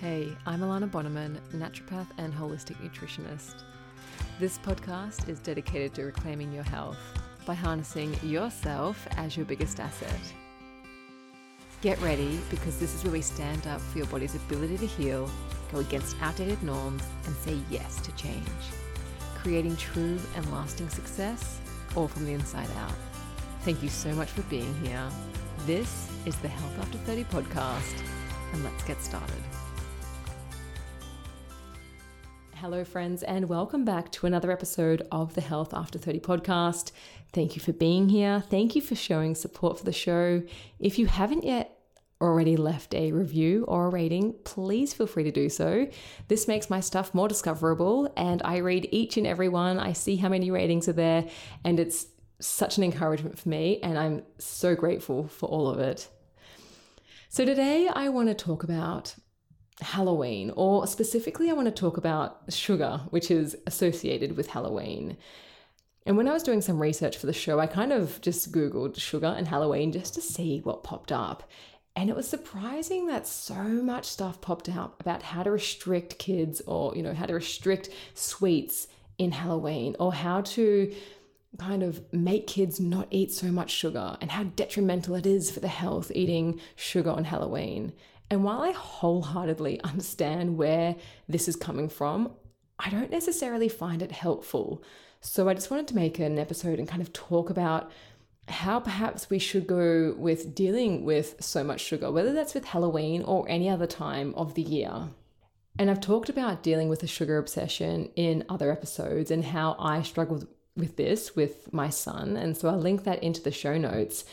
Hey, I'm Alana Bonnemann, naturopath and holistic nutritionist. This podcast is dedicated to reclaiming your health by harnessing yourself as your biggest asset. Get ready because this is where we stand up for your body's ability to heal, go against outdated norms, and say yes to change, creating true and lasting success, all from the inside out. Thank you so much for being here. This is the Health After 30 podcast, and let's get started. Hello, friends, and welcome back to another episode of the Health After 30 podcast. Thank you for being here. Thank you for showing support for the show. If you haven't yet already left a review or a rating, please feel free to do so. This makes my stuff more discoverable, and I read each and every one. I see how many ratings are there, and it's such an encouragement for me, and I'm so grateful for all of it. So, today I want to talk about Halloween, or specifically, I want to talk about sugar, which is associated with Halloween. And when I was doing some research for the show, I kind of just Googled sugar and Halloween just to see what popped up. And it was surprising that so much stuff popped up about how to restrict kids or, you know, how to restrict sweets in Halloween or how to kind of make kids not eat so much sugar and how detrimental it is for the health eating sugar on Halloween. And while I wholeheartedly understand where this is coming from, I don't necessarily find it helpful. So I just wanted to make an episode and kind of talk about how perhaps we should go with dealing with so much sugar, whether that's with Halloween or any other time of the year. And I've talked about dealing with a sugar obsession in other episodes and how I struggled with this with my son. And so I'll link that into the show notes.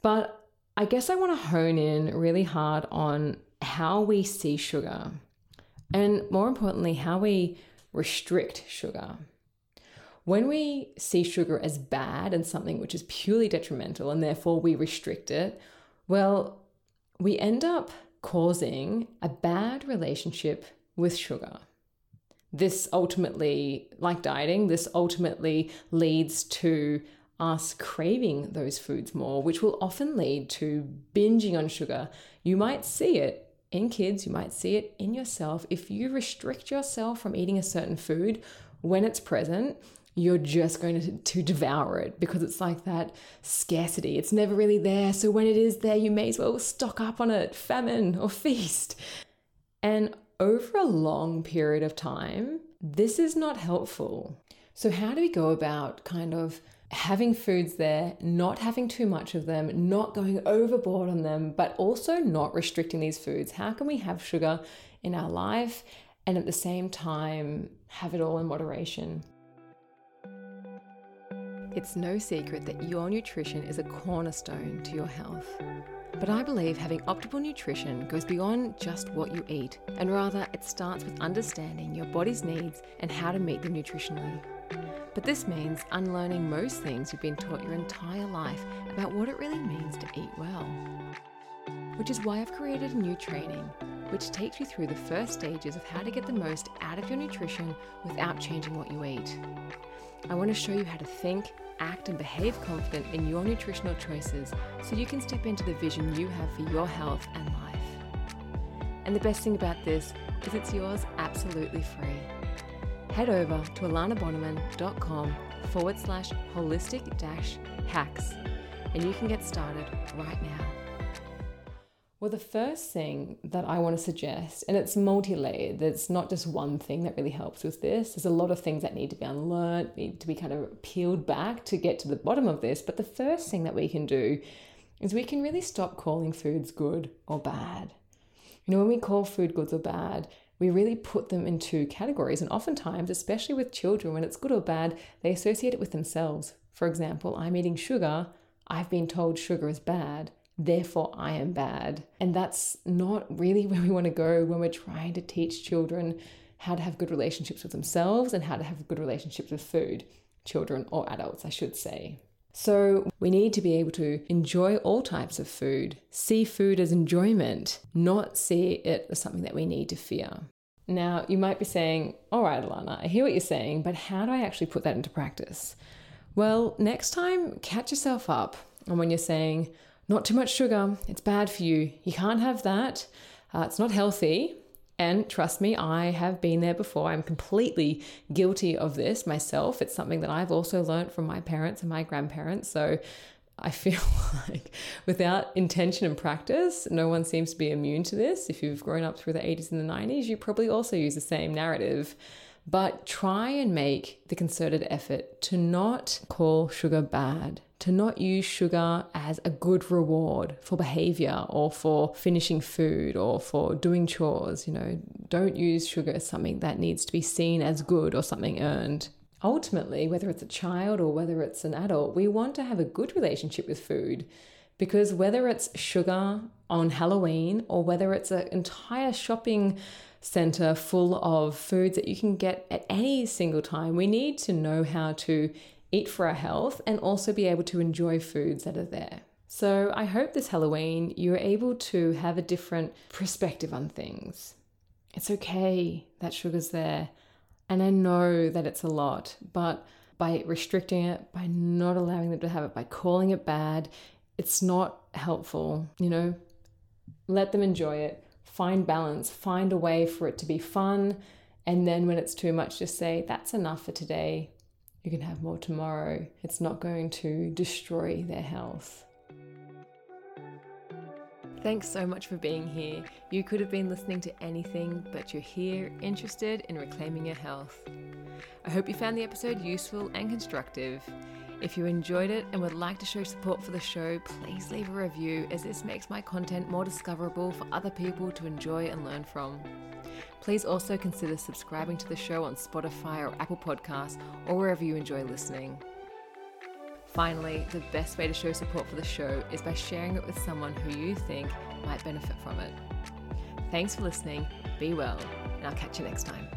But I guess I want to hone in really hard on how we see sugar and more importantly, how we restrict sugar. When we see sugar as bad and something which is purely detrimental and therefore we restrict it, well, we end up causing a bad relationship with sugar. This ultimately, like dieting, this ultimately leads to us craving those foods more, which will often lead to binging on sugar. You might see it in kids, you might see it in yourself. If you restrict yourself from eating a certain food when it's present, you're just going to, to devour it because it's like that scarcity. It's never really there. So when it is there, you may as well stock up on it, famine or feast. And over a long period of time, this is not helpful. So, how do we go about kind of having foods there, not having too much of them, not going overboard on them, but also not restricting these foods. How can we have sugar in our life and at the same time have it all in moderation? It's no secret that your nutrition is a cornerstone to your health. But I believe having optimal nutrition goes beyond just what you eat, and rather it starts with understanding your body's needs and how to meet them nutritionally. But this means unlearning most things you've been taught your entire life about what it really means to eat well. Which is why I've created a new training which takes you through the first stages of how to get the most out of your nutrition without changing what you eat. I want to show you how to think, act, and behave confident in your nutritional choices so you can step into the vision you have for your health and life. And the best thing about this is it's yours absolutely free head over to alanabonnemann.com forward slash holistic dash hacks and you can get started right now. Well, the first thing that I want to suggest, and it's multi layered, there's not just one thing that really helps with this. There's a lot of things that need to be unlearned, need to be kind of peeled back to get to the bottom of this. But the first thing that we can do is we can really stop calling foods good or bad. You know, when we call food goods or bad, we really put them into categories. And oftentimes, especially with children, when it's good or bad, they associate it with themselves. For example, I'm eating sugar. I've been told sugar is bad. Therefore, I am bad. And that's not really where we want to go when we're trying to teach children how to have good relationships with themselves and how to have good relationships with food. Children or adults, I should say. So, we need to be able to enjoy all types of food, see food as enjoyment, not see it as something that we need to fear. Now, you might be saying, All right, Alana, I hear what you're saying, but how do I actually put that into practice? Well, next time, catch yourself up on when you're saying, Not too much sugar, it's bad for you, you can't have that, uh, it's not healthy. And trust me, I have been there before. I'm completely guilty of this myself. It's something that I've also learned from my parents and my grandparents. So I feel like without intention and practice, no one seems to be immune to this. If you've grown up through the 80s and the 90s, you probably also use the same narrative. But try and make the concerted effort to not call sugar bad, to not use sugar as a good reward for behavior or for finishing food or for doing chores. You know, don't use sugar as something that needs to be seen as good or something earned. Ultimately, whether it's a child or whether it's an adult, we want to have a good relationship with food because whether it's sugar on Halloween or whether it's an entire shopping center full of foods that you can get at any single time. We need to know how to eat for our health and also be able to enjoy foods that are there. So I hope this Halloween you're able to have a different perspective on things. It's okay that sugar's there. And I know that it's a lot, but by restricting it, by not allowing them to have it, by calling it bad, it's not helpful. You know, let them enjoy it find balance, find a way for it to be fun. And then when it's too much, just say, that's enough for today. You can have more tomorrow. It's not going to destroy their health. Thanks so much for being here. You could have been listening to anything, but you're here interested in reclaiming your health. I hope you found the episode useful and constructive. If you enjoyed it and would like to show support for the show, please leave a review as this makes my content more discoverable for other people to enjoy and learn from. Please also consider subscribing to the show on Spotify or Apple Podcasts or wherever you enjoy listening. Finally, the best way to show support for the show is by sharing it with someone who you think might benefit from it. Thanks for listening, be well, and I'll catch you next time.